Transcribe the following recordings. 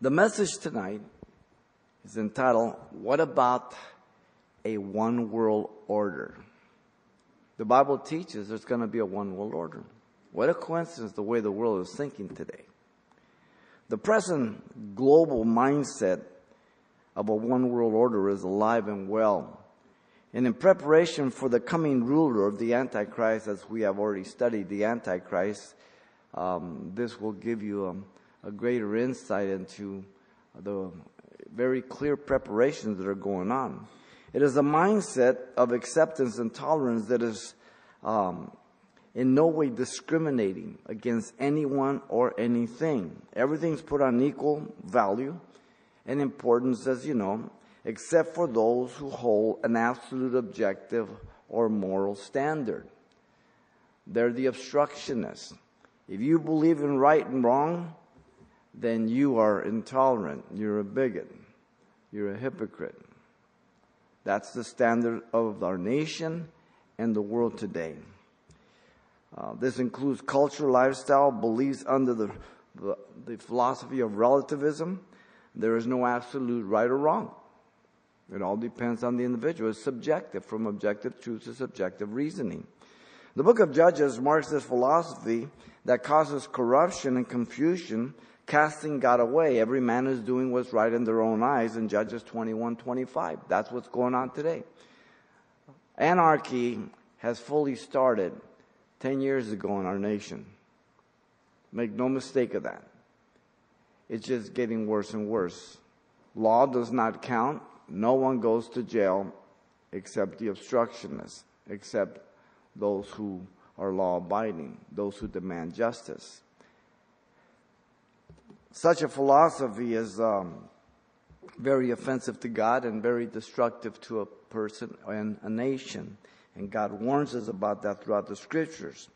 The message tonight is entitled, What About a One World Order? The Bible teaches there's going to be a one world order. What a coincidence the way the world is thinking today. The present global mindset of a one world order is alive and well. And in preparation for the coming ruler of the Antichrist, as we have already studied the Antichrist, um, this will give you a, a greater insight into the very clear preparations that are going on. It is a mindset of acceptance and tolerance that is um, in no way discriminating against anyone or anything. Everything's put on equal value and importance, as you know, except for those who hold an absolute objective or moral standard. They're the obstructionists. If you believe in right and wrong, then you are intolerant. You're a bigot. You're a hypocrite. That's the standard of our nation and the world today. Uh, this includes culture, lifestyle, beliefs under the, the, the philosophy of relativism. There is no absolute right or wrong. It all depends on the individual. It's subjective, from objective truth to subjective reasoning. The book of Judges marks this philosophy that causes corruption and confusion, casting God away. Every man is doing what's right in their own eyes in Judges 21 25. That's what's going on today. Anarchy has fully started 10 years ago in our nation. Make no mistake of that. It's just getting worse and worse. Law does not count. No one goes to jail except the obstructionists, except those who are law abiding, those who demand justice. Such a philosophy is um, very offensive to God and very destructive to a person and a nation. And God warns us about that throughout the scriptures.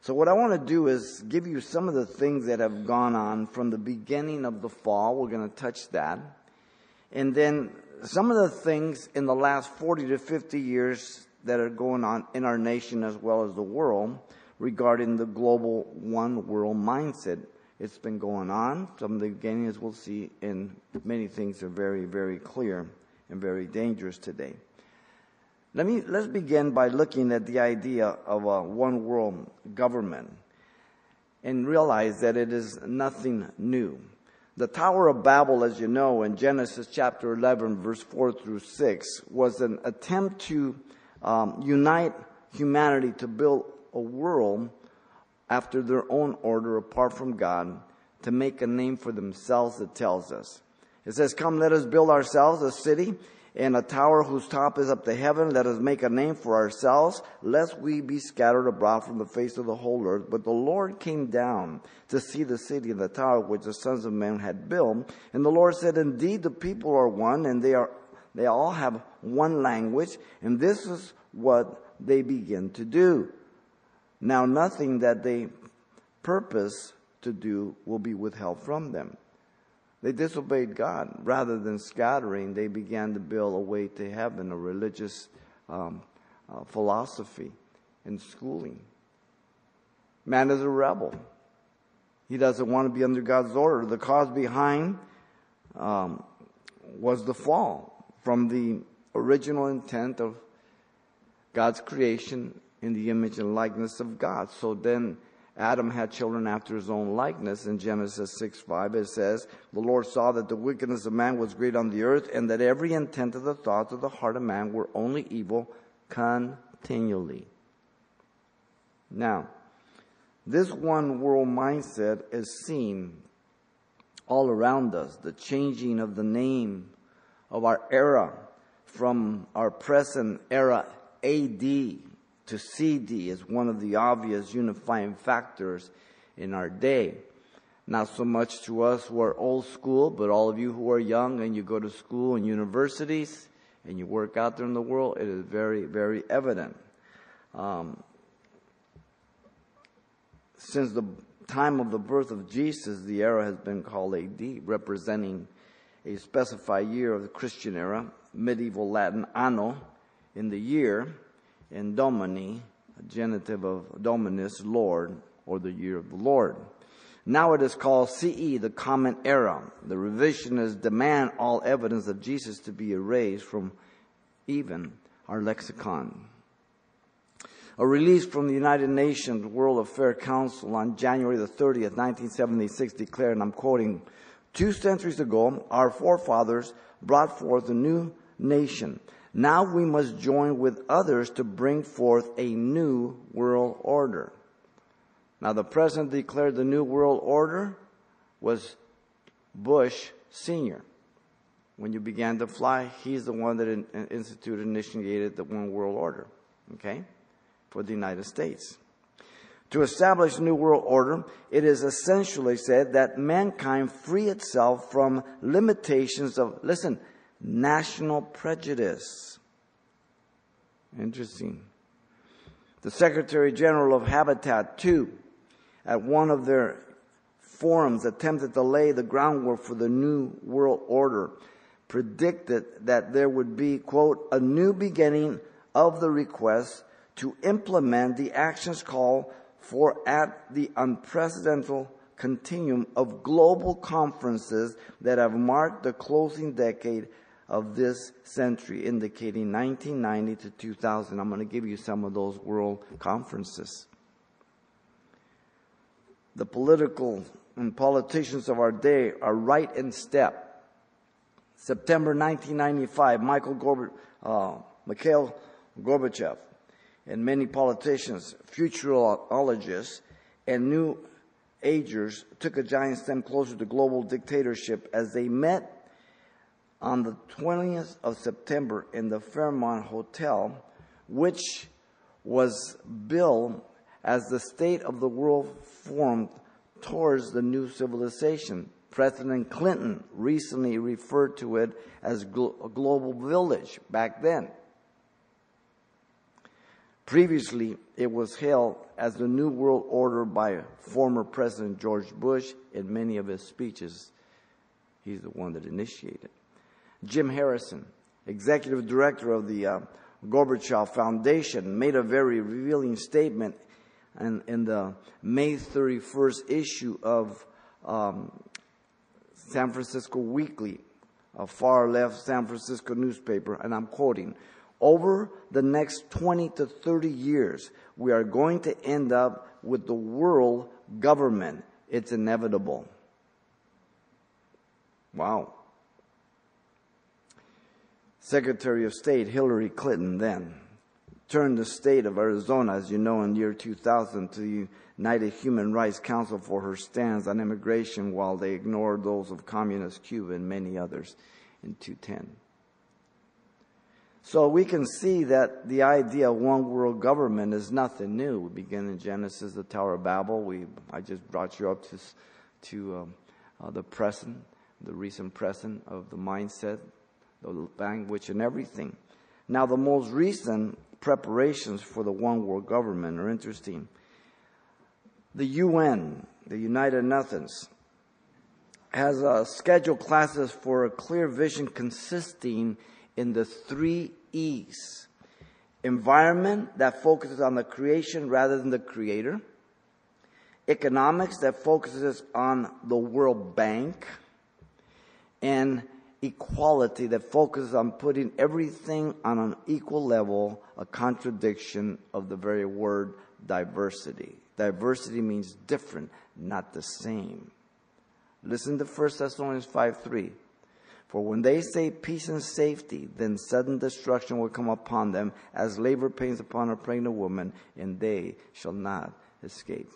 So what I want to do is give you some of the things that have gone on from the beginning of the fall. We're going to touch that. And then some of the things in the last 40 to 50 years that are going on in our nation as well as the world regarding the global one world mindset. It's been going on. Some of the beginnings we'll see, and many things are very, very clear and very dangerous today. Let me, let's begin by looking at the idea of a one world government and realize that it is nothing new. The Tower of Babel, as you know, in Genesis chapter 11, verse 4 through 6, was an attempt to um, unite humanity to build a world after their own order apart from God to make a name for themselves, it tells us. It says, Come, let us build ourselves a city and a tower whose top is up to heaven. Let us make a name for ourselves, lest we be scattered abroad from the face of the whole earth. But the Lord came down to see the city and the tower which the sons of men had built. And the Lord said, Indeed, the people are one, and they are they all have one language, and this is what they begin to do. Now, nothing that they purpose to do will be withheld from them. They disobeyed God. Rather than scattering, they began to build a way to heaven, a religious um, uh, philosophy and schooling. Man is a rebel. He doesn't want to be under God's order. The cause behind um, was the fall from the original intent of God's creation in the image and likeness of God. So then Adam had children after his own likeness. In Genesis 6 5, it says, The Lord saw that the wickedness of man was great on the earth, and that every intent of the thoughts of the heart of man were only evil continually. Now, this one world mindset is seen all around us. The changing of the name of our era from our present era AD to CE is one of the obvious unifying factors in our day. Not so much to us who are old school, but all of you who are young and you go to school and universities and you work out there in the world, it is very, very evident. Um, since the time of the birth of Jesus, the era has been called AD, representing a specified year of the Christian era, medieval Latin anno, in the year, and Domini, a genitive of Dominus, Lord, or the year of the Lord. Now it is called CE, the Common Era. The revisionists demand all evidence of Jesus to be erased from even our lexicon. A release from the United Nations World Affairs Council on January the 30th, 1976 declared, and I'm quoting, two centuries ago, our forefathers brought forth a new nation. Now we must join with others to bring forth a new world order. Now the president declared the new world order was Bush Sr. When you began to fly, he's the one that instituted, initiated the one world order. Okay? for the United States. To establish new world order, it is essentially said that mankind free itself from limitations of, listen, national prejudice. Interesting. The Secretary General of Habitat, too, at one of their forums attempted to lay the groundwork for the new world order, predicted that there would be, quote, a new beginning of the request to implement the actions called for at the unprecedented continuum of global conferences that have marked the closing decade of this century, indicating 1990 to 2000. I'm going to give you some of those world conferences. The political and politicians of our day are right in step. September 1995, Michael Gorb- uh, Mikhail Gorbachev and many politicians, futurologists, and new agers took a giant step closer to global dictatorship as they met on the 20th of September in the Fairmont Hotel, which was billed as the state of the world forum towards the new civilization. President Clinton recently referred to it as a global village back then. Previously, it was hailed as the New World Order by former President George Bush in many of his speeches. He's the one that initiated. Jim Garrison, executive director of the uh, Gorbachev Foundation, made a very revealing statement in, in the May 31st issue of um, San Francisco Weekly, a far left San Francisco newspaper, and I'm quoting over the next 20 to 30 years, we are going to end up with the world government. It's inevitable. Wow. Secretary of State Hillary Clinton then turned the state of Arizona, as you know, in the year 2000 to the United Human Rights Council for her stance on immigration while they ignored those of communist Cuba and many others in 2010. So we can see that the idea of one world government is nothing new. We begin in Genesis, the Tower of Babel. We, I just brought you up to, to um, uh, the present, the recent present of the mindset, the language, and everything. Now, the most recent preparations for the one world government are interesting. The UN, the United Nations, has uh, scheduled classes for a clear vision consisting in the three E's environment that focuses on the creation rather than the creator, economics that focuses on the World Bank, and equality that focuses on putting everything on an equal level, a contradiction of the very word diversity. Diversity means different, not the same. Listen to 1 Thessalonians 5 3. For when they say peace and safety, then sudden destruction will come upon them as labor pains upon a pregnant woman, and they shall not escape.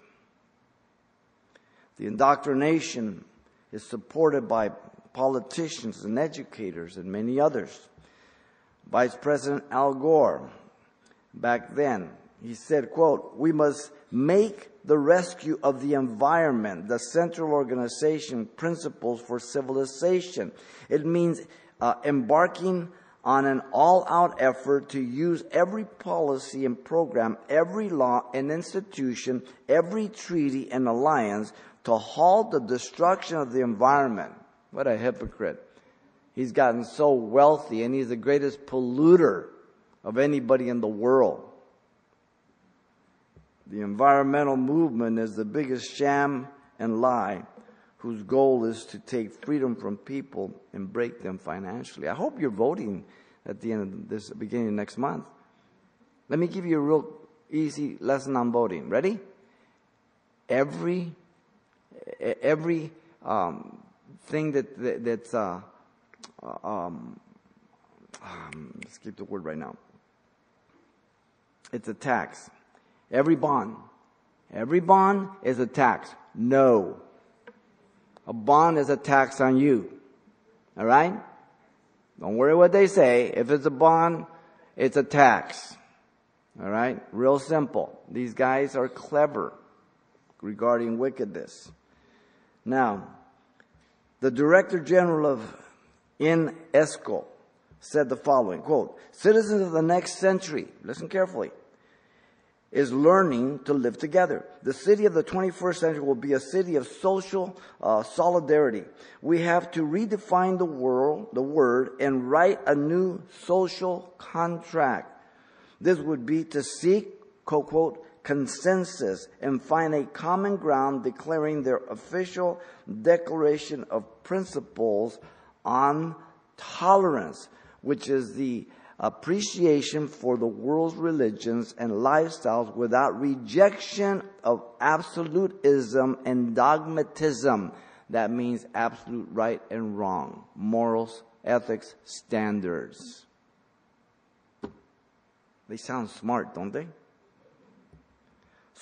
The indoctrination is supported by politicians and educators and many others. Vice President Al Gore, back then, he said, quote, we must make the rescue of the environment, the central organization principles for civilization. It means uh, embarking on an all out effort to use every policy and program, every law and institution, every treaty and alliance to halt the destruction of the environment. What a hypocrite. He's gotten so wealthy and he's the greatest polluter of anybody in the world. The environmental movement is the biggest sham and lie whose goal is to take freedom from people and break them financially. I hope you're voting at the end of this, beginning of next month. Let me give you a real easy lesson on voting. Ready? Every, every um, thing that, that that's uh, um, um, keep the word right now. It's a tax. Every bond, every bond is a tax. No, a bond is a tax on you. All right? Don't worry what they say. If it's a bond, it's a tax. All right? Real simple. These guys are clever regarding wickedness. Now, the Director General of UNESCO said the following, quote, citizens of the next century, listen carefully, is learning to live together. The city of the 21st century will be a city of social uh, solidarity. We have to redefine the world, the word, and write a new social contract. This would be to seek, quote, quote, consensus and find a common ground declaring their official declaration of principles on tolerance, which is the appreciation for the world's religions and lifestyles without rejection of absolutism and dogmatism. That means absolute right and wrong, morals, ethics, standards. They sound smart, don't they?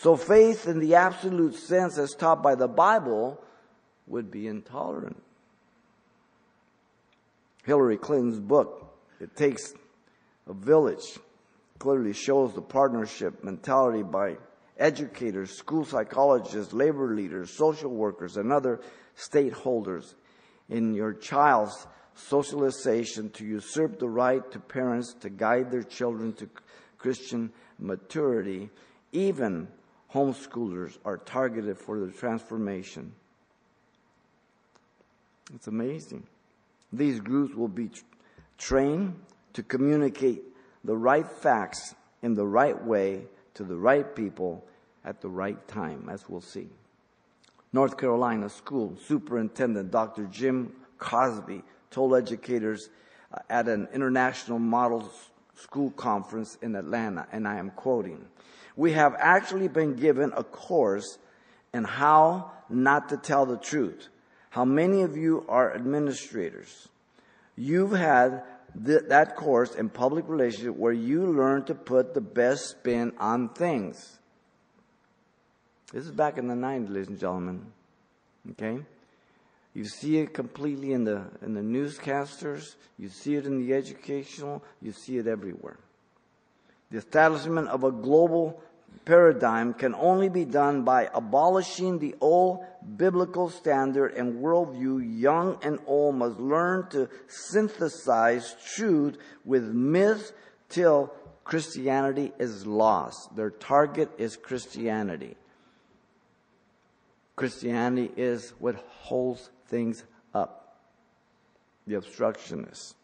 So faith in the absolute sense as taught by the Bible would be intolerant. Hillary Clinton's book, it takes a village, clearly shows the partnership mentality by educators, school psychologists, labor leaders, social workers, and other stakeholders in your child's socialization to usurp the right to parents to guide their children to Christian maturity. Even homeschoolers are targeted for the transformation. It's amazing. These groups will be trained to communicate the right facts in the right way to the right people at the right time, as we'll see. North Carolina School Superintendent Dr. Jim Causby told educators uh, at an international model school conference in Atlanta, and I am quoting, we have actually been given a course in how not to tell the truth how many of you are administrators? You've had th- that course in public relations where you learn to put the best spin on things. This is back in the 90s, ladies and gentlemen. Okay? You see it completely in the, in the newscasters. You see it in the educational. You see it everywhere. The establishment of a global paradigm can only be done by abolishing the old biblical standard and worldview. Young and old must learn to synthesize truth with myth till Christianity is lost. Their target is Christianity. Christianity is what holds things up. The obstructionists.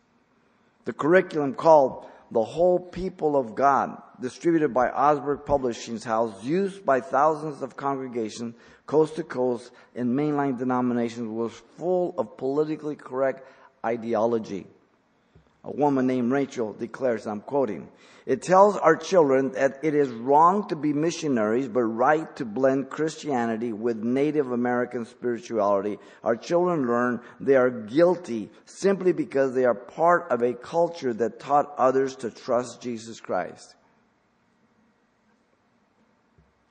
The curriculum called the whole people of God, distributed by Augsburg Publishing House, used by thousands of congregations coast to coast in mainline denominations, was full of politically correct ideology. A woman named Rachel declares, I'm quoting, it tells our children that it is wrong to be missionaries, but right to blend Christianity with Native American spirituality. Our children learn they are guilty simply because they are part of a culture that taught others to trust Jesus Christ.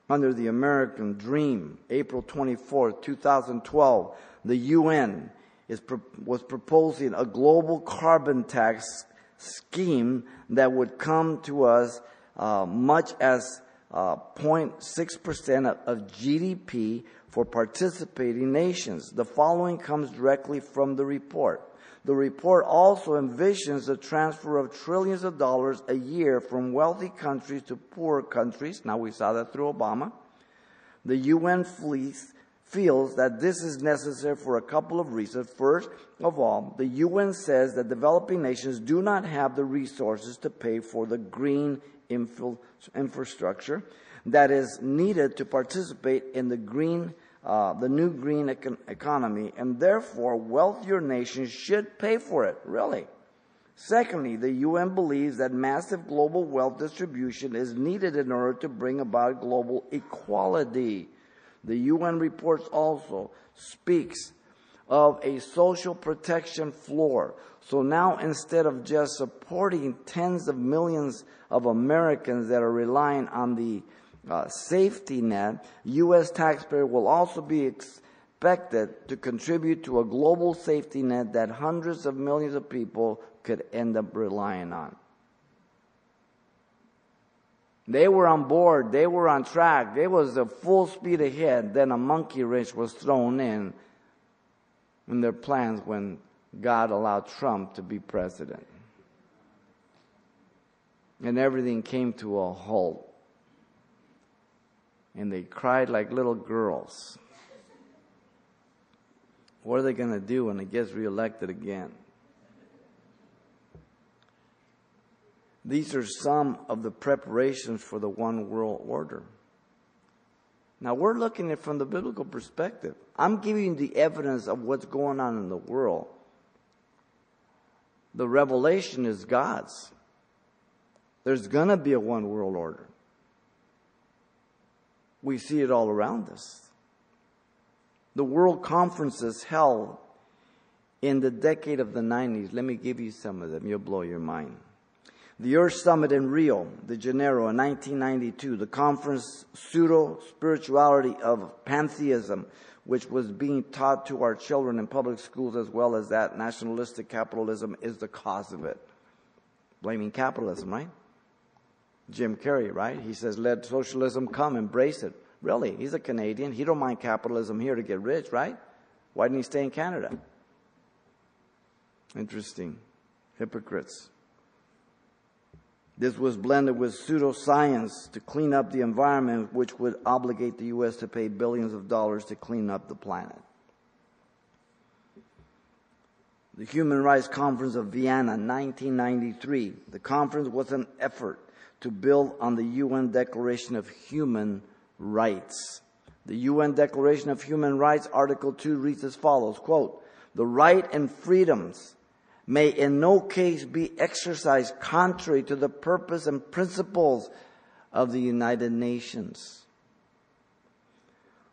Under the American Dream, April 24, 2012, the UN is, was proposing a global carbon tax scheme that would come to us uh, much as uh, 0.6% of, of GDP for participating nations. The following comes directly from the report. The report also envisions the transfer of trillions of dollars a year from wealthy countries to poor countries. Now we saw that through Obama. The UN fleets feels that this is necessary for a couple of reasons. First of all, the UN says that developing nations do not have the resources to pay for the green infrastructure that is needed to participate in the green uh, the new green econ- economy, and therefore wealthier nations should pay for it. Really. Secondly, the UN believes that massive global wealth distribution is needed in order to bring about global equality. The UN reports also speaks of a social protection floor. So now instead of just supporting tens of millions of Americans that are relying on the uh, safety net, U.S. taxpayer will also be expected to contribute to a global safety net that hundreds of millions of people could end up relying on. They were on board, they were on track, they was a full speed ahead. Then a monkey wrench was thrown in in their plans when God allowed Trump to be president. And everything came to a halt. And they cried like little girls. What are they going to do when he gets reelected again? These are some of the preparations for the one world order. Now we're looking at it from the biblical perspective. I'm giving you the evidence of what's going on in the world. The revelation is God's. There's going to be a one world order. We see it all around us. The world conferences held in the decade of the 90s, let me give you some of them. You'll blow your mind. The Earth Summit in Rio de Janeiro in 1992, the conference Pseudo Spirituality of Pantheism, which was being taught to our children in public schools as well as that nationalistic capitalism is the cause of it. Blaming capitalism, right? Jim Carrey, right? He says, let socialism come, embrace it. Really? He's a Canadian. He don't mind capitalism here to get rich, right? Why didn't he stay in Canada? Interesting. Hypocrites. This was blended with pseudoscience to clean up the environment, which would obligate the U.S. to pay billions of dollars to clean up the planet. The Human Rights Conference of Vienna, 1993. The conference was an effort to build on the UN Declaration of Human Rights. The UN Declaration of Human Rights, Article 2 reads as follows, quote, the right and freedoms may in no case be exercised contrary to the purpose and principles of the United Nations.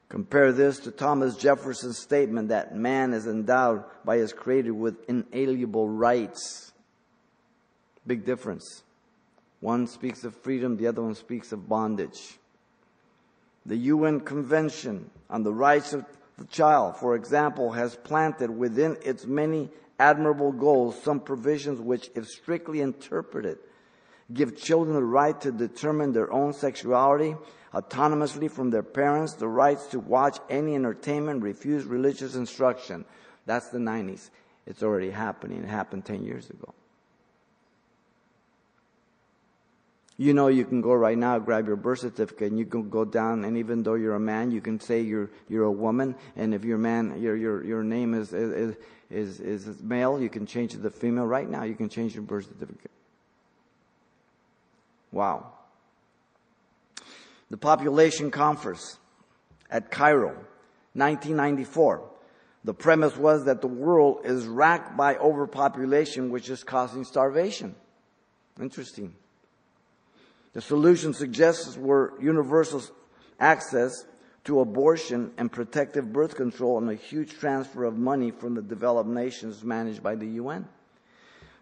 Compare this to Thomas Jefferson's statement that man is endowed by his creator with inalienable rights. Big difference. One speaks of freedom, the other one speaks of bondage. The UN Convention on the Rights of the Child, for example, has planted within its many admirable goals, some provisions which, if strictly interpreted, give children the right to determine their own sexuality autonomously from their parents, the rights to watch any entertainment, refuse religious instruction. That's the 90s. It's already happening. It happened 10 years ago. You know, you can go right now, grab your birth certificate, and you can go down, and even though you're a man, you can say you're you're a woman, and if you're a man, your your your name is is is, is male, you can change to female. Right now, you can change your birth certificate. Wow. The population conference at Cairo, 1994. The premise was that the world is racked by overpopulation, which is causing starvation. Interesting. The solution suggests were universal access to abortion and protective birth control and a huge transfer of money from the developed nations managed by the UN.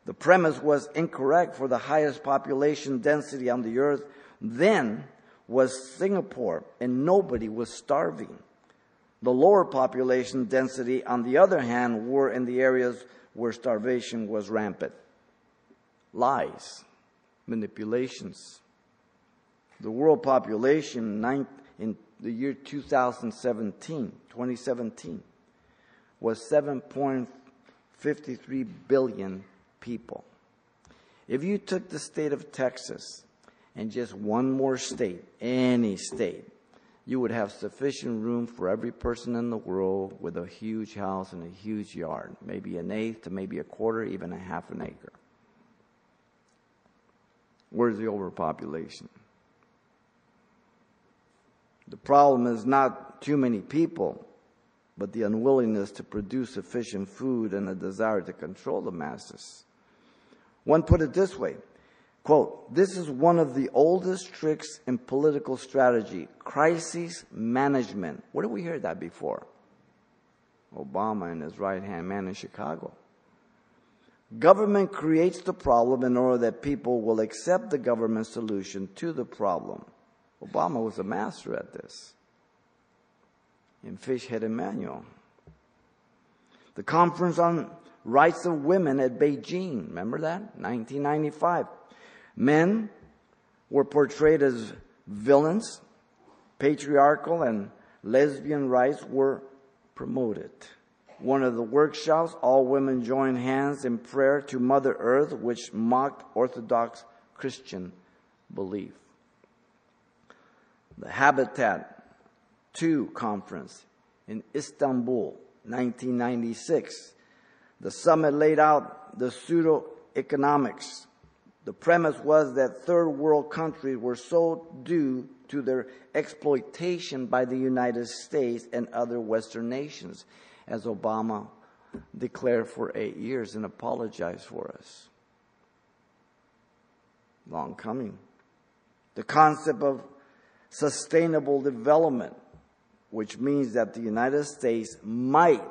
The premise was incorrect for the highest population density on the earth then was Singapore and nobody was starving. The lower population density, on the other hand, were in the areas where starvation was rampant. Lies, manipulations, the world population in the year 2017, 2017, was 7.53 billion people. If you took the state of Texas and just one more state, any state, you would have sufficient room for every person in the world with a huge house and a huge yard, maybe an eighth to maybe a quarter, even a half an acre. Where's the overpopulation? The problem is not too many people. but the unwillingness to produce sufficient food and a desire to control the masses. One put it this way quote, This is one of the oldest tricks in political strategy crisis management. Where did we hear that before? Obama and his right hand man in Chicago. Government creates the problem in order that people will accept the government solution to the problem. Obama was a master at this. In Fishhead Emanuel. The Conference on Rights of Women at Beijing, remember that? 1995. Men were portrayed as villains, patriarchal and lesbian rights were promoted one of the workshops, all women joined hands in prayer to Mother Earth, which mocked Orthodox Christian belief. The Habitat 2 conference in Istanbul, 1996. The summit laid out the pseudo economics. The premise was that third world countries were so due to their exploitation by the United States and other Western nations as Obama declared for eight years and apologized for us. Long coming. The concept of sustainable development, which means that the United States might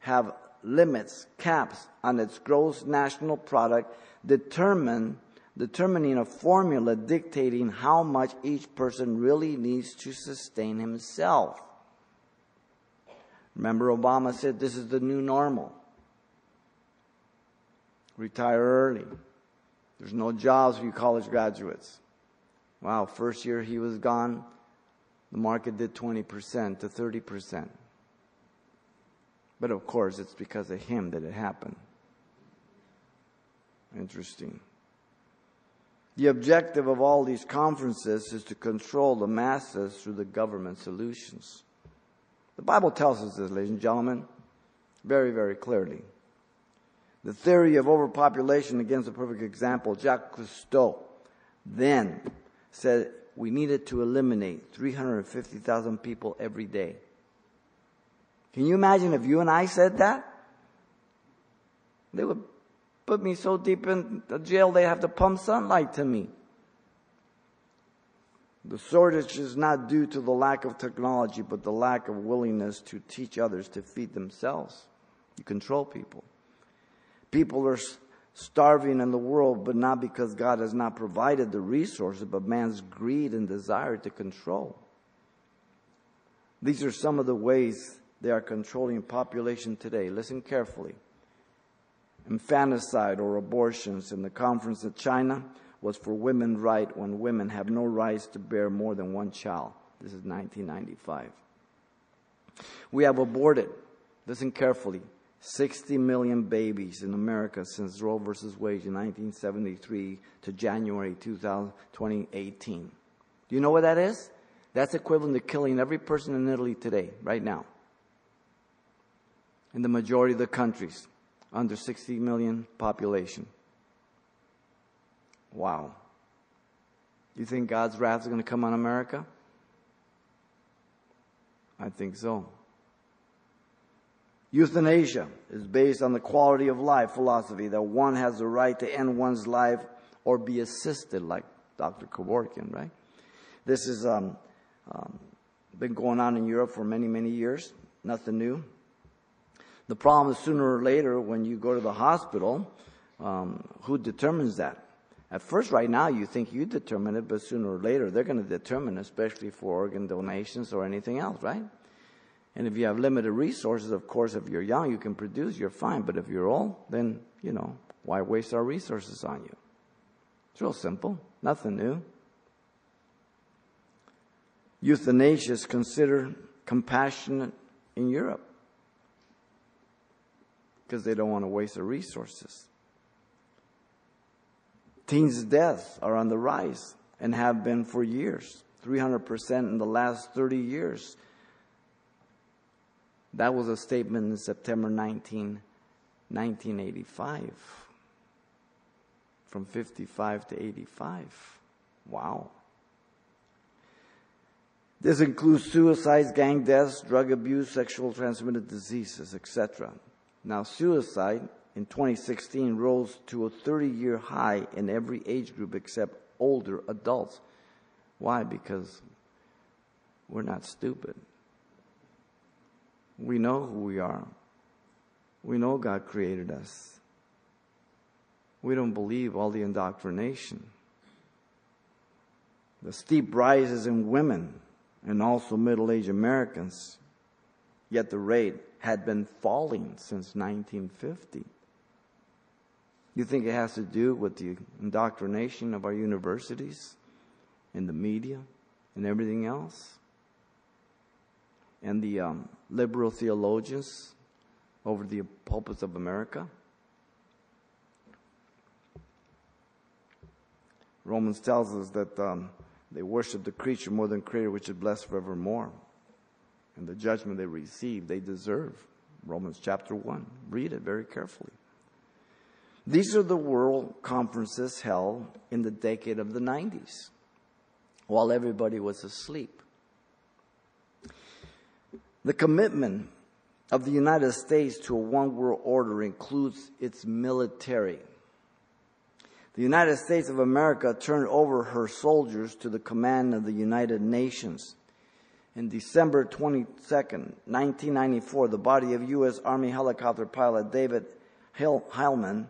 have limits, caps on its gross national product, determine, determining a formula dictating how much each person really needs to sustain himself. Remember, Obama said this is the new normal. Retire early. There's no jobs for you college graduates. Wow, first year he was gone, the market did 20% to 30%. But of course, it's because of him that it happened. Interesting. The objective of all these conferences is to control the masses through the government solutions. The Bible tells us this, ladies and gentlemen, very, very clearly. The theory of overpopulation, against a perfect example, Jacques Cousteau then said we needed to eliminate 350,000 people every day. Can you imagine if you and I said that? They would put me so deep in the jail they have to pump sunlight to me. The shortage is not due to the lack of technology, but the lack of willingness to teach others to feed themselves. You control people. People are starving in the world, but not because God has not provided the resources, but man's greed and desire to control. These are some of the ways they are controlling population today. Listen carefully. Infanticide or abortions in the conference of China was for women's right when women have no rights to bear more than one child. This is 1995. We have aborted, listen carefully, 60 million babies in America since Roe versus Wade in 1973 to January 2018. Do you know what that is? That's equivalent to killing every person in Italy today, right now. In the majority of the countries, under 60 million population. Wow. You think God's wrath is going to come on America? I think so. Euthanasia is based on the quality of life philosophy that one has the right to end one's life or be assisted, like Dr. Kevorkian, right? This has um, um, been going on in Europe for many, many years. Nothing new. The problem is sooner or later, when you go to the hospital, um, who determines that? At first, right now, you think you determine it, but sooner or later, they're going to determine, especially for organ donations or anything else, right? And if you have limited resources, of course, if you're young, you can produce, you're fine. But if you're old, then, you know, why waste our resources on you? It's real simple, nothing new. Euthanasia is considered compassionate in Europe because they don't want to waste their resources. Teens' deaths are on the rise and have been for years 300% in the last 30 years. That was a statement in September 19, 1985. From 55 to 85. Wow. This includes suicides, gang deaths, drug abuse, sexual transmitted diseases, etc. Now, suicide in 2016 rose to a 30 year high in every age group except older adults. Why? Because we're not stupid. We know who we are. We know God created us. We don't believe all the indoctrination. The steep rises in women and also middle aged Americans, yet the rate had been falling since 1950. You think it has to do with the indoctrination of our universities and the media and everything else? And the um, liberal theologians over the pulpits of America? Romans tells us that um, they worship the creature more than creator, which is blessed forevermore. And the judgment they receive, they deserve. Romans chapter 1. Read it very carefully. These are the world conferences held in the decade of the 90s while everybody was asleep. The commitment of the United States to a one world order includes its military. The United States of America turned over her soldiers to the command of the United Nations. In December 22, 1994, the body of U.S. Army helicopter pilot David Hilemon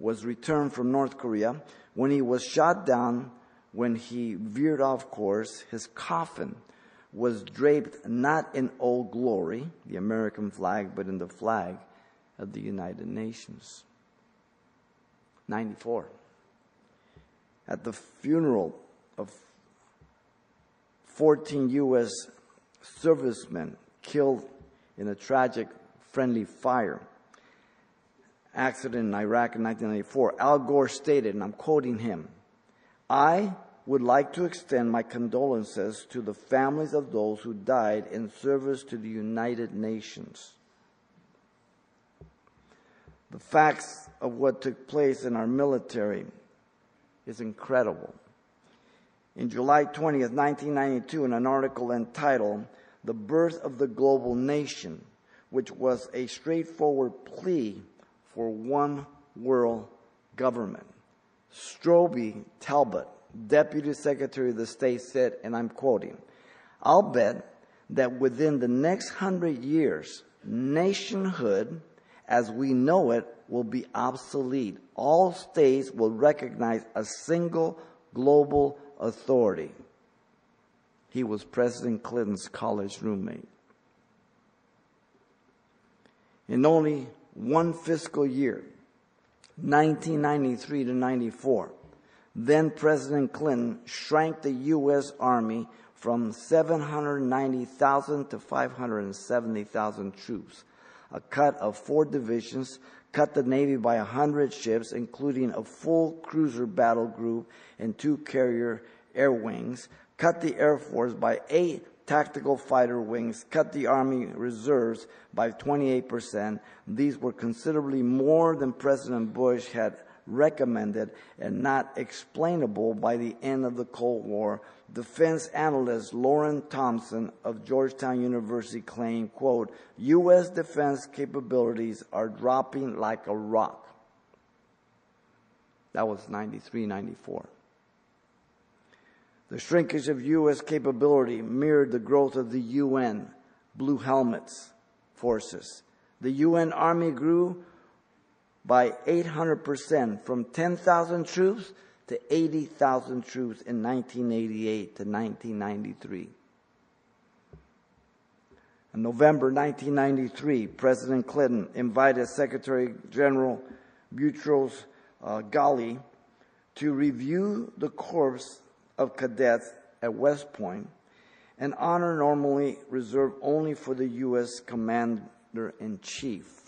was returned from North Korea. When he was shot down, when he veered off course, his coffin was draped not in old glory, the American flag, but in the flag of the United Nations. 94. At the funeral of 14 U.S. servicemen killed in a tragic friendly fire, accident in Iraq in 1994, Al Gore stated, and I'm quoting him, I would like to extend my condolences to the families of those who died in service to the United Nations. The facts of what took place in our military is incredible. In July 20th, 1992, in an article entitled The Birth of the Global Nation, which was a straightforward plea for one world government. Strobe Talbott, Deputy Secretary of the State, said, and I'm quoting, I'll bet that within the next hundred years, nationhood as we know it will be obsolete. All states will recognize a single global authority. He was President Clinton's college roommate. In only one fiscal year, 1993 to 94, then President Clinton shrank the U.S. Army from 790,000 to 570,000 troops, a cut of four divisions, cut the Navy by 100 ships, including a full cruiser battle group and two carrier air wings, cut the Air Force by eight tactical fighter wings cut the Army reserves by 28%. These were considerably more than President Bush had recommended and not explainable by the end of the Cold War. Defense analyst Loren Thompson of Georgetown University claimed, quote, U.S. defense capabilities are dropping like a rock. That was 93, 94. The shrinkage of U.S. capability mirrored the growth of the UN Blue Helmets forces. The UN Army grew by 800% from 10,000 troops to 80,000 troops in 1988 to 1993. In November 1993, President Clinton invited Secretary General Boutros uh, Ghali to review the corps of cadets at West Point, an honor normally reserved only for the U.S. Commander in Chief.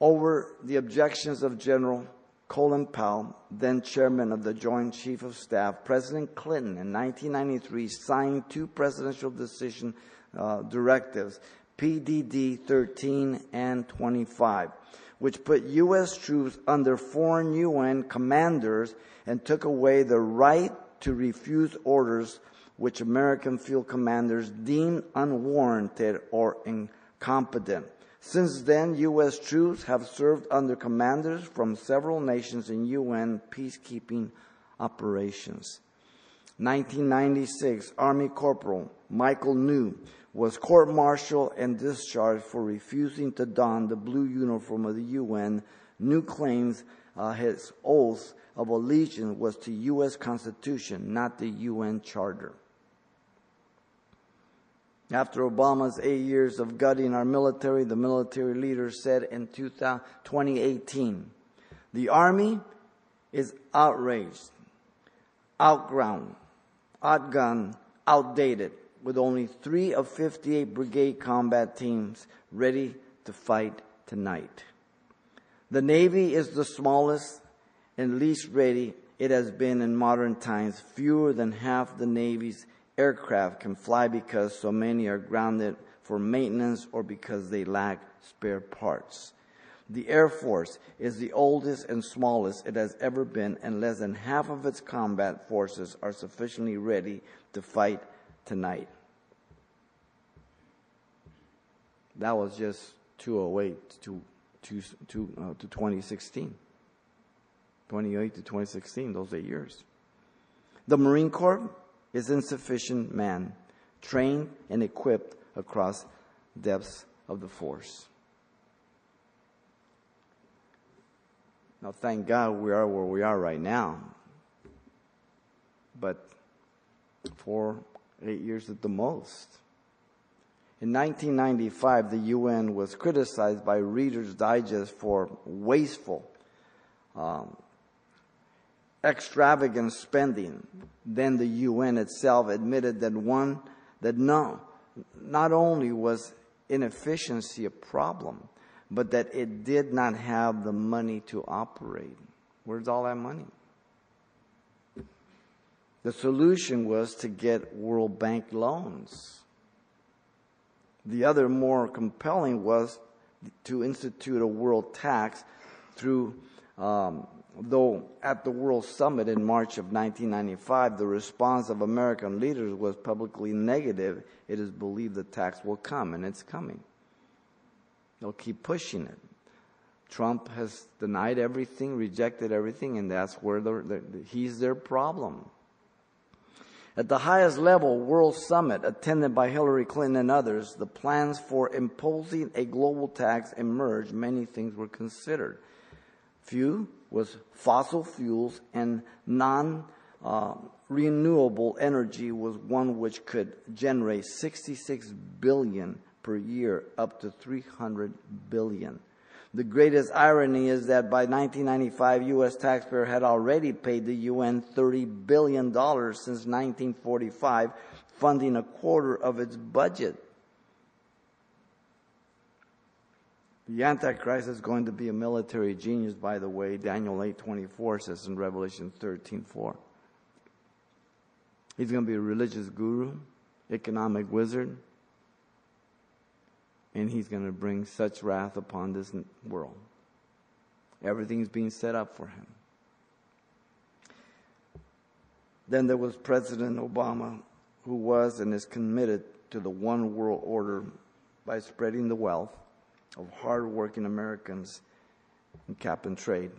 Over the objections of General Colin Powell, then chairman of the Joint Chief of Staff, President Clinton in 1993 signed two presidential decision uh, directives, PDD 13 and 25, which put U.S. troops under foreign UN commanders and took away the right to refuse orders which American field commanders deemed unwarranted or incompetent. Since then, U.S. troops have served under commanders from several nations in UN peacekeeping operations. 1996, Army Corporal Michael New was court-martialed and discharged for refusing to don the blue uniform of the UN. New claims uh, his oath of allegiance was to U.S. Constitution, not the UN Charter. After Obama's eight years of gutting our military, the military leader said in 2018, the Army is outraged, outgrown, outgunned, outdated, with only three of 58 brigade combat teams ready to fight tonight. The Navy is the smallest and least ready it has been in modern times. Fewer than half the Navy's aircraft can fly because so many are grounded for maintenance or because they lack spare parts. The Air Force is the oldest and smallest it has ever been, and less than half of its combat forces are sufficiently ready to fight tonight. That was just 208 to, to, to, uh, to 2016. 28 to 2016, those eight years. The Marine Corps is insufficient man, trained and equipped across depths of the force. Now, thank God we are where we are right now. But for eight years at the most. In 1995, the UN was criticized by Reader's Digest for wasteful, um, extravagant spending. Then the UN itself admitted that one, that no, not only was inefficiency a problem, but that it did not have the money to operate. Where's all that money? The solution was to get World Bank loans. The other more compelling was to institute a world tax through, um, though at the World Summit in March of 1995, the response of American leaders was publicly negative. It is believed the tax will come, and it's coming. They'll keep pushing it. Trump has denied everything, rejected everything, and that's where the, the, he's their problem. At the highest level World Summit, attended by Hillary Clinton and others, the plans for imposing a global tax emerged. Many things were considered. Few was fossil fuels and non uh, renewable energy was one which could generate 66 billion per year up to 300 billion. The greatest irony is that by 1995, U.S. taxpayer had already paid the UN $30 billion since 1945, funding a quarter of its budget. The Antichrist is going to be a military genius, by the way. Daniel 8:24 says in Revelation 13:4. He's going to be a religious guru, economic wizard, and he's going to bring such wrath upon this world. Everything's being set up for him. Then there was President Obama, who was and is committed to the one world order by spreading the wealth of hardworking Americans in cap and trade.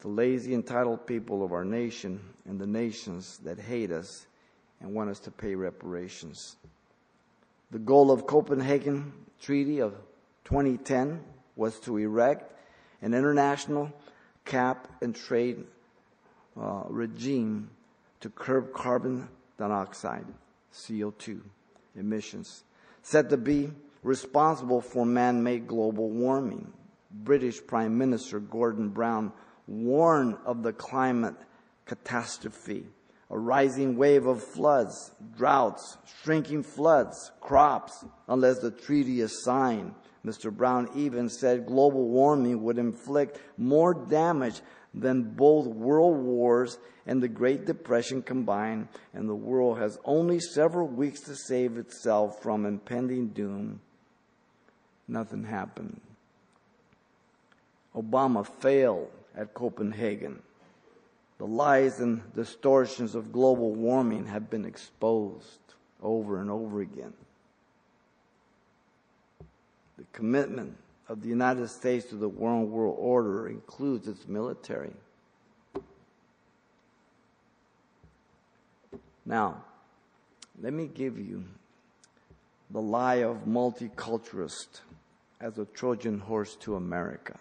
The lazy, entitled people of our nation and the nations that hate us and want us to pay reparations. The goal of Copenhagen Treaty of 2010 was to erect an international cap and trade uh, regime to curb carbon dioxide, CO2 emissions, said to be responsible for man-made global warming. British Prime Minister Gordon Brown warned of the climate catastrophe a rising wave of floods, droughts, shrinking floods, crops, unless the treaty is signed. Mr. Brown even said global warming would inflict more damage than both world wars and the Great Depression combined, and the world has only several weeks to save itself from impending doom. Nothing happened. Obama failed at Copenhagen. the lies and distortions of global warming have been exposed over and over again. The commitment of the United States to the world world order includes its military. Now, let me give you the lie of multiculturalist as a Trojan horse to America.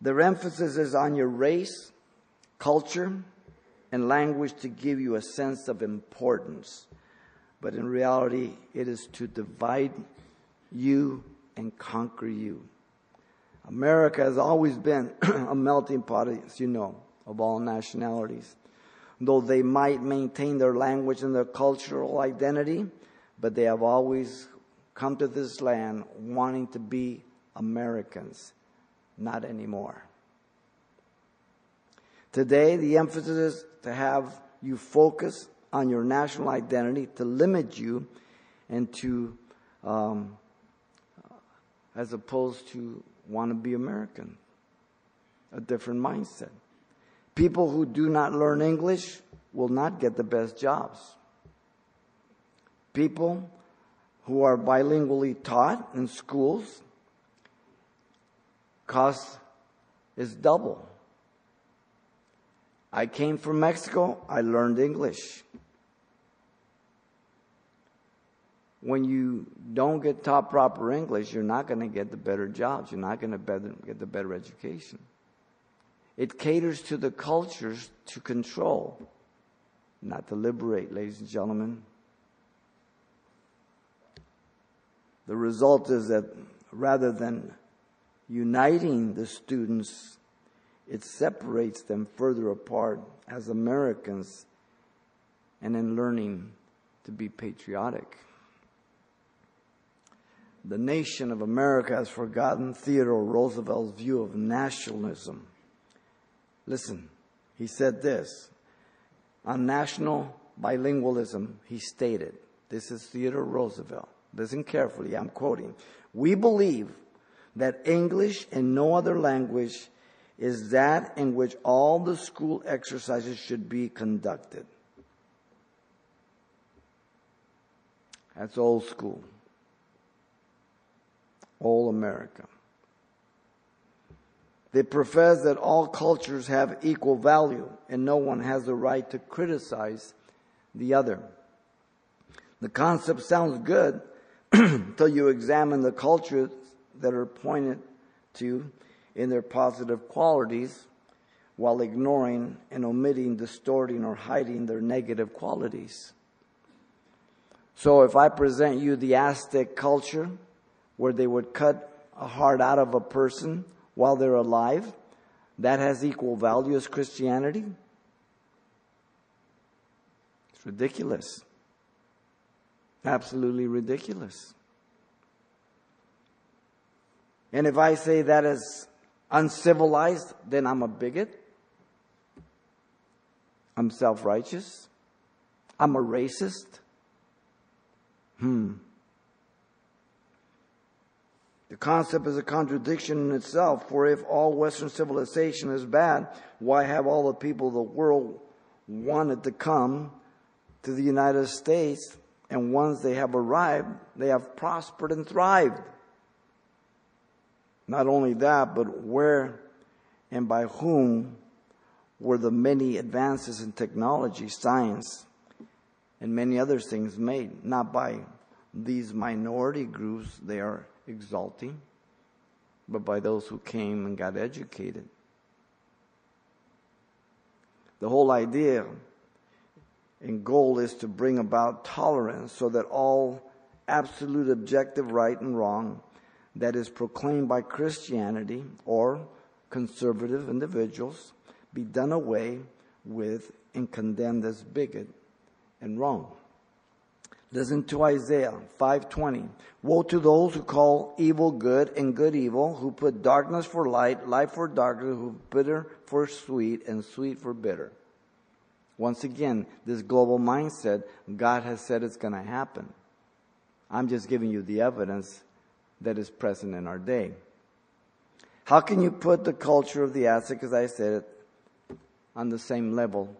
Their emphasis is on your race, culture, and language to give you a sense of importance. But in reality, it is to divide you and conquer you. America has always been a melting pot, as you know, of all nationalities. Though they might maintain their language and their cultural identity, but they have always come to this land wanting to be Americans. Not anymore. Today, the emphasis is to have you focus on your national identity, to limit you, and to, um, as opposed to want to be American. A different mindset. People who do not learn English will not get the best jobs. People who are bilingually taught in schools cost is double. I came from Mexico, I learned English. When you don't get taught proper English, you're not going to get the better jobs. You're not going to get the better education. It caters to the cultures to control, not to liberate, ladies and gentlemen. The result is that rather than uniting the students it separates them further apart as Americans and in learning to be patriotic. The nation of America has forgotten Theodore Roosevelt's view of nationalism. Listen, he said this on national bilingualism, he stated, this is Theodore Roosevelt. Listen carefully, I'm quoting. We believe that English and no other language is that in which all the school exercises should be conducted. That's old school. Old America. They profess that all cultures have equal value and no one has the right to criticize the other. The concept sounds good until you examine the cultures that are pointed to in their positive qualities while ignoring and omitting, distorting, or hiding their negative qualities. So if I present you the Aztec culture, where they would cut a heart out of a person while they're alive, that has equal value as Christianity? It's ridiculous. Absolutely ridiculous. And if I say that is uncivilized, then I'm a bigot. I'm self righteous. I'm a racist. Hmm. The concept is a contradiction in itself, for if all Western civilization is bad, why have all the people of the world wanted to come to the United States? And once they have arrived, they have prospered and thrived. Not only that, but where and by whom were the many advances in technology, science, and many other things made? Not by these minority groups they are exalting, but by those who came and got educated. The whole idea and goal is to bring about tolerance so that all absolute objective right and wrong that is proclaimed by Christianity or conservative individuals be done away with and condemned as bigot and wrong. Listen to Isaiah 5:20. Woe to those who call evil good and good evil, who put darkness for light, light for darkness, who bitter for sweet and sweet for bitter. Once again, this global mindset, God has said it's going to happen. I'm just giving you the evidence that is present in our day. How can you put the culture of the Aztec, as I said, it, on the same level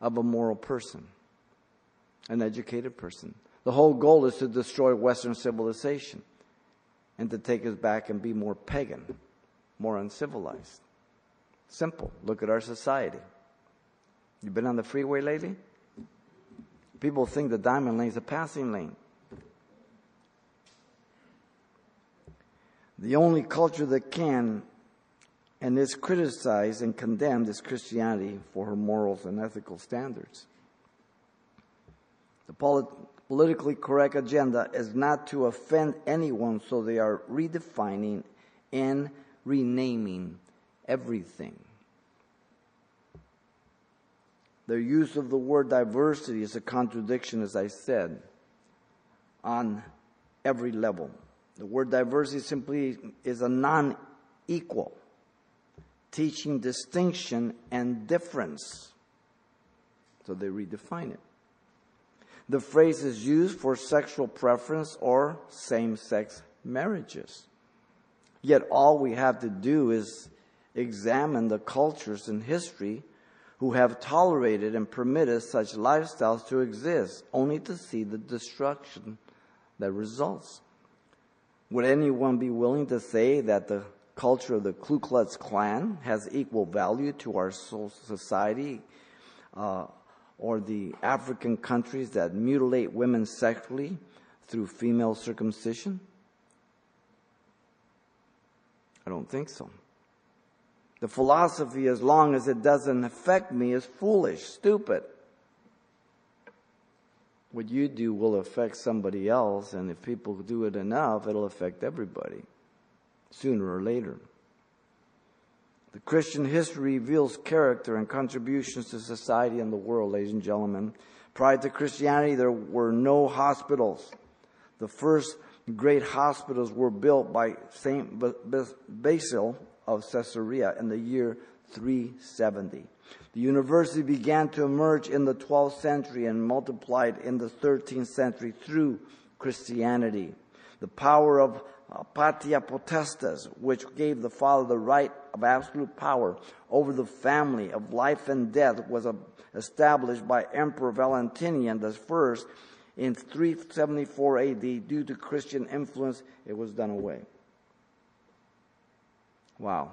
of a moral person, an educated person. The whole goal is to destroy Western civilization and to take us back and be more pagan, more uncivilized. Simple. Look at our society. You been on the freeway lately? People think the diamond lane is a passing lane. The only culture that can and is criticized and condemned is Christianity for her morals and ethical standards. The polit- politically correct agenda is not to offend anyone, so they are redefining and renaming everything. Their use of the word diversity is a contradiction, as I said, on every level. The word diversity simply is a non equal, teaching distinction and difference. So they redefine it. The phrase is used for sexual preference or same sex marriages. Yet all we have to do is examine the cultures and history who have tolerated and permitted such lifestyles to exist, only to see the destruction that results. Would anyone be willing to say that the culture of the Ku Klux Klan has equal value to our society uh, or the African countries that mutilate women sexually through female circumcision? I don't think so. The philosophy, as long as it doesn't affect me, is foolish, stupid. What you do will affect somebody else, and if people do it enough, it'll affect everybody, sooner or later. The Christian history reveals character and contributions to society and the world, ladies and gentlemen. Prior to Christianity, there were no hospitals. The first great hospitals were built by Saint Basil of Caesarea in the year 370. The university began to emerge in the 12th century and multiplied in the 13th century through Christianity. The power of uh, patria potestas, which gave the father the right of absolute power over the family of life and death, was established by Emperor Valentinian I in 374 AD. Due to Christian influence, it was done away. Wow.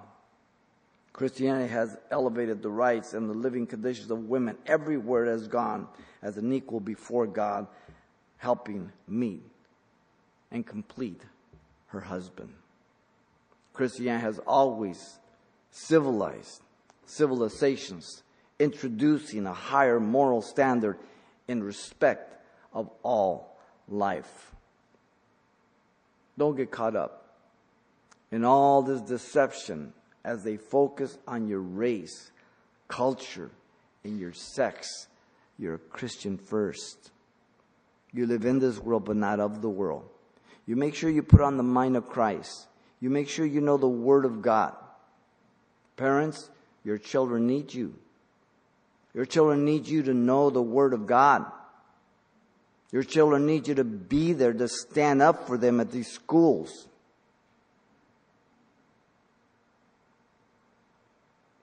Christianity has elevated the rights and the living conditions of women everywhere it has gone as an equal before God, helping meet and complete her husband. Christianity has always civilized civilizations, introducing a higher moral standard in respect of all life. Don't get caught up in all this deception as they focus on your race, culture, and your sex. You're a Christian first. You live in this world, but not of the world. You make sure you put on the mind of Christ. You make sure you know the Word of God. Parents, your children need you. Your children need you to know the Word of God. Your children need you to be there to stand up for them at these schools.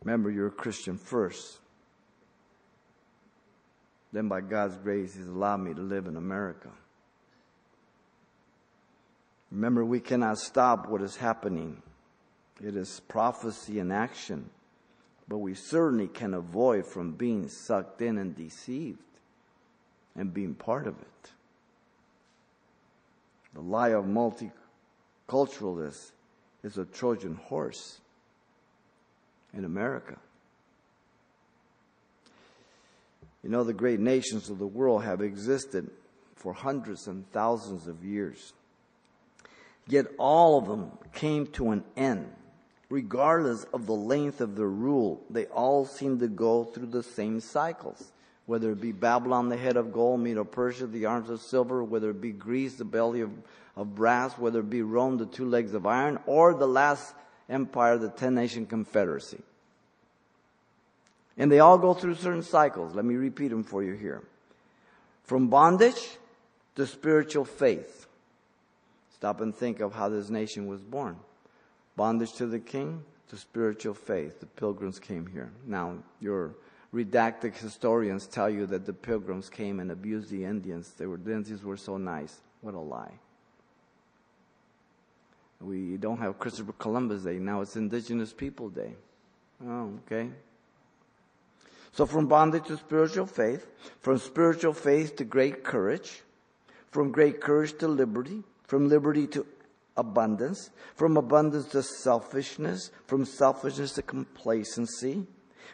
Remember, you're a Christian first. Then, by God's grace, He's allowed me to live in America. Remember, we cannot stop what is happening. It is prophecy in action. But we certainly can avoid from being sucked in and deceived and being part of it. The lie of multiculturalists is a Trojan horse in America. You know, the great nations of the world have existed for hundreds and thousands of years. Yet all of them came to an end. Regardless of the length of their rule, they all seem to go through the same cycles. Whether it be Babylon, the head of gold, Medo Persia, the arms of silver, whether it be Greece, the belly of, of brass, whether it be Rome, the two legs of iron, or the last empire, the 10 nation confederacy. And they all go through certain cycles. Let me repeat them for you here. From bondage to spiritual faith. Stop and think of how this nation was born. Bondage to the king, to spiritual faith, the pilgrims came here. Now, your redacted historians tell you that the pilgrims came and abused the Indians. They were, the Indians were so nice. What a lie. We don't have Christopher Columbus Day. Now it's Indigenous People Day. Oh, okay. So from bondage to spiritual faith, from spiritual faith to great courage, from great courage to liberty, from liberty to abundance, from abundance to selfishness, from selfishness to complacency,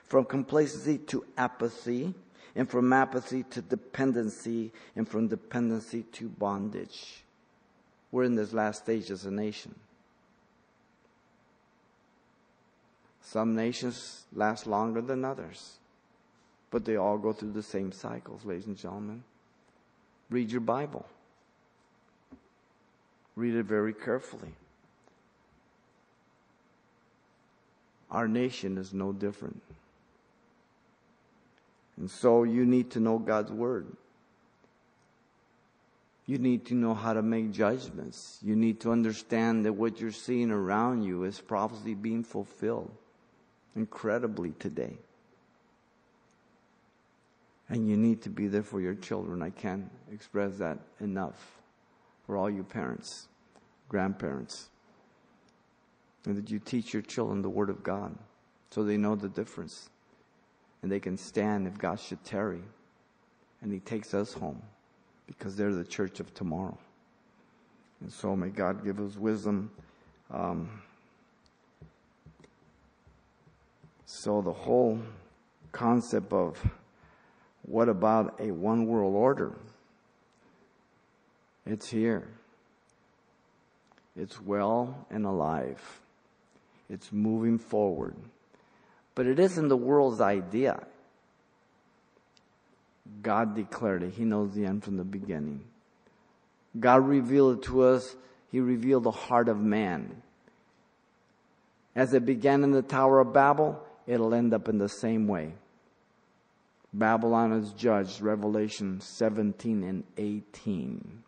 from complacency to apathy, and from apathy to dependency, and from dependency to bondage. We're in this last stage as a nation. Some nations last longer than others, but they all go through the same cycles, ladies and gentlemen. Read your Bible. Read it very carefully. Our nation is no different. And so you need to know God's Word. You need to know how to make judgments. You need to understand that what you're seeing around you is prophecy being fulfilled incredibly today. And you need to be there for your children. I can't express that enough for all you parents, grandparents. And that you teach your children the Word of God so they know the difference. And they can stand if God should tarry. And He takes us home because they're the church of tomorrow. And so may God give us wisdom. Um, so the whole concept of what about a one world order? It's here. It's well and alive. It's moving forward. But it isn't the world's idea. God declared it. He knows the end from the beginning. God revealed it to us. He revealed the heart of man. As it began in the Tower of Babel, it'll end up in the same way. Babylon is judged, Revelation 17 and 18.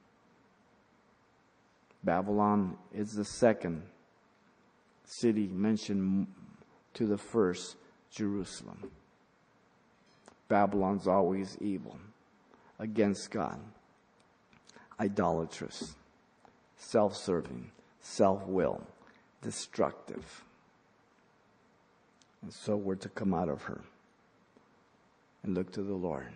Babylon is the second city mentioned to the first, Jerusalem. Babylon's always evil, against God, idolatrous, self serving, self will, destructive. And so we're to come out of her and look to the Lord.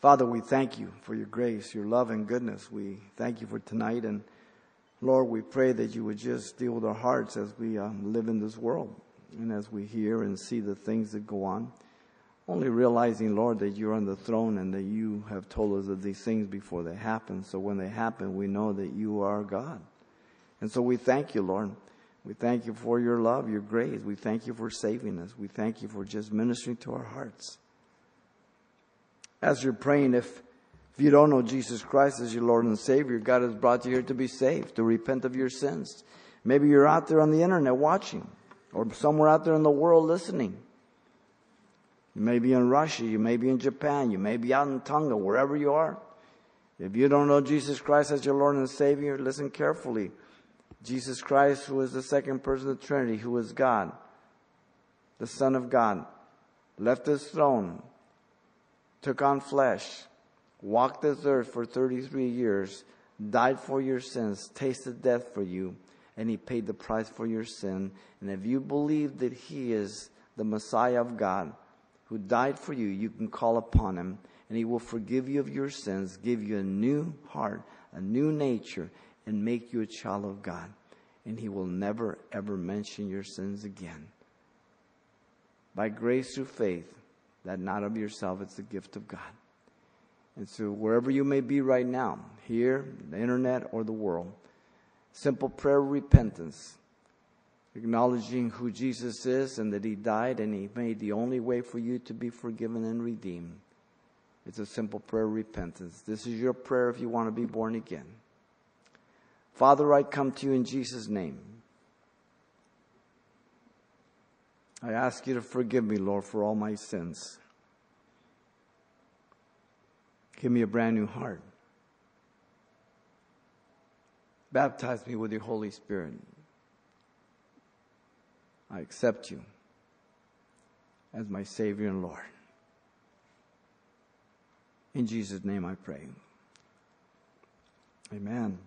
Father, we thank you for your grace, your love, and goodness. We thank you for tonight. And Lord, we pray that you would just deal with our hearts as we um, live in this world and as we hear and see the things that go on. Only realizing, Lord, that you're on the throne and that you have told us of these things before they happen. So when they happen, we know that you are God. And so we thank you, Lord. We thank you for your love, your grace. We thank you for saving us. We thank you for just ministering to our hearts. As you're praying, if, if you don't know Jesus Christ as your Lord and Savior, God has brought you here to be saved, to repent of your sins. Maybe you're out there on the internet watching, or somewhere out there in the world listening. You may be in Russia, you may be in Japan, you may be out in Tonga, wherever you are. If you don't know Jesus Christ as your Lord and Savior, listen carefully. Jesus Christ, who is the second person of the Trinity, who is God, the Son of God, left his throne, took on flesh, walked this earth for 33 years, died for your sins, tasted death for you, and he paid the price for your sin. And if you believe that he is the Messiah of God, who died for you, you can call upon him, and he will forgive you of your sins, give you a new heart, a new nature, and make you a child of God. And He will never, ever mention your sins again. By grace through faith, that not of yourself, it's the gift of God. And so, wherever you may be right now, here, the internet, or the world, simple prayer of repentance, acknowledging who Jesus is and that He died and He made the only way for you to be forgiven and redeemed. It's a simple prayer of repentance. This is your prayer if you want to be born again. Father, I come to you in Jesus' name. I ask you to forgive me, Lord, for all my sins. Give me a brand new heart. Baptize me with your Holy Spirit. I accept you as my Savior and Lord. In Jesus' name I pray. Amen.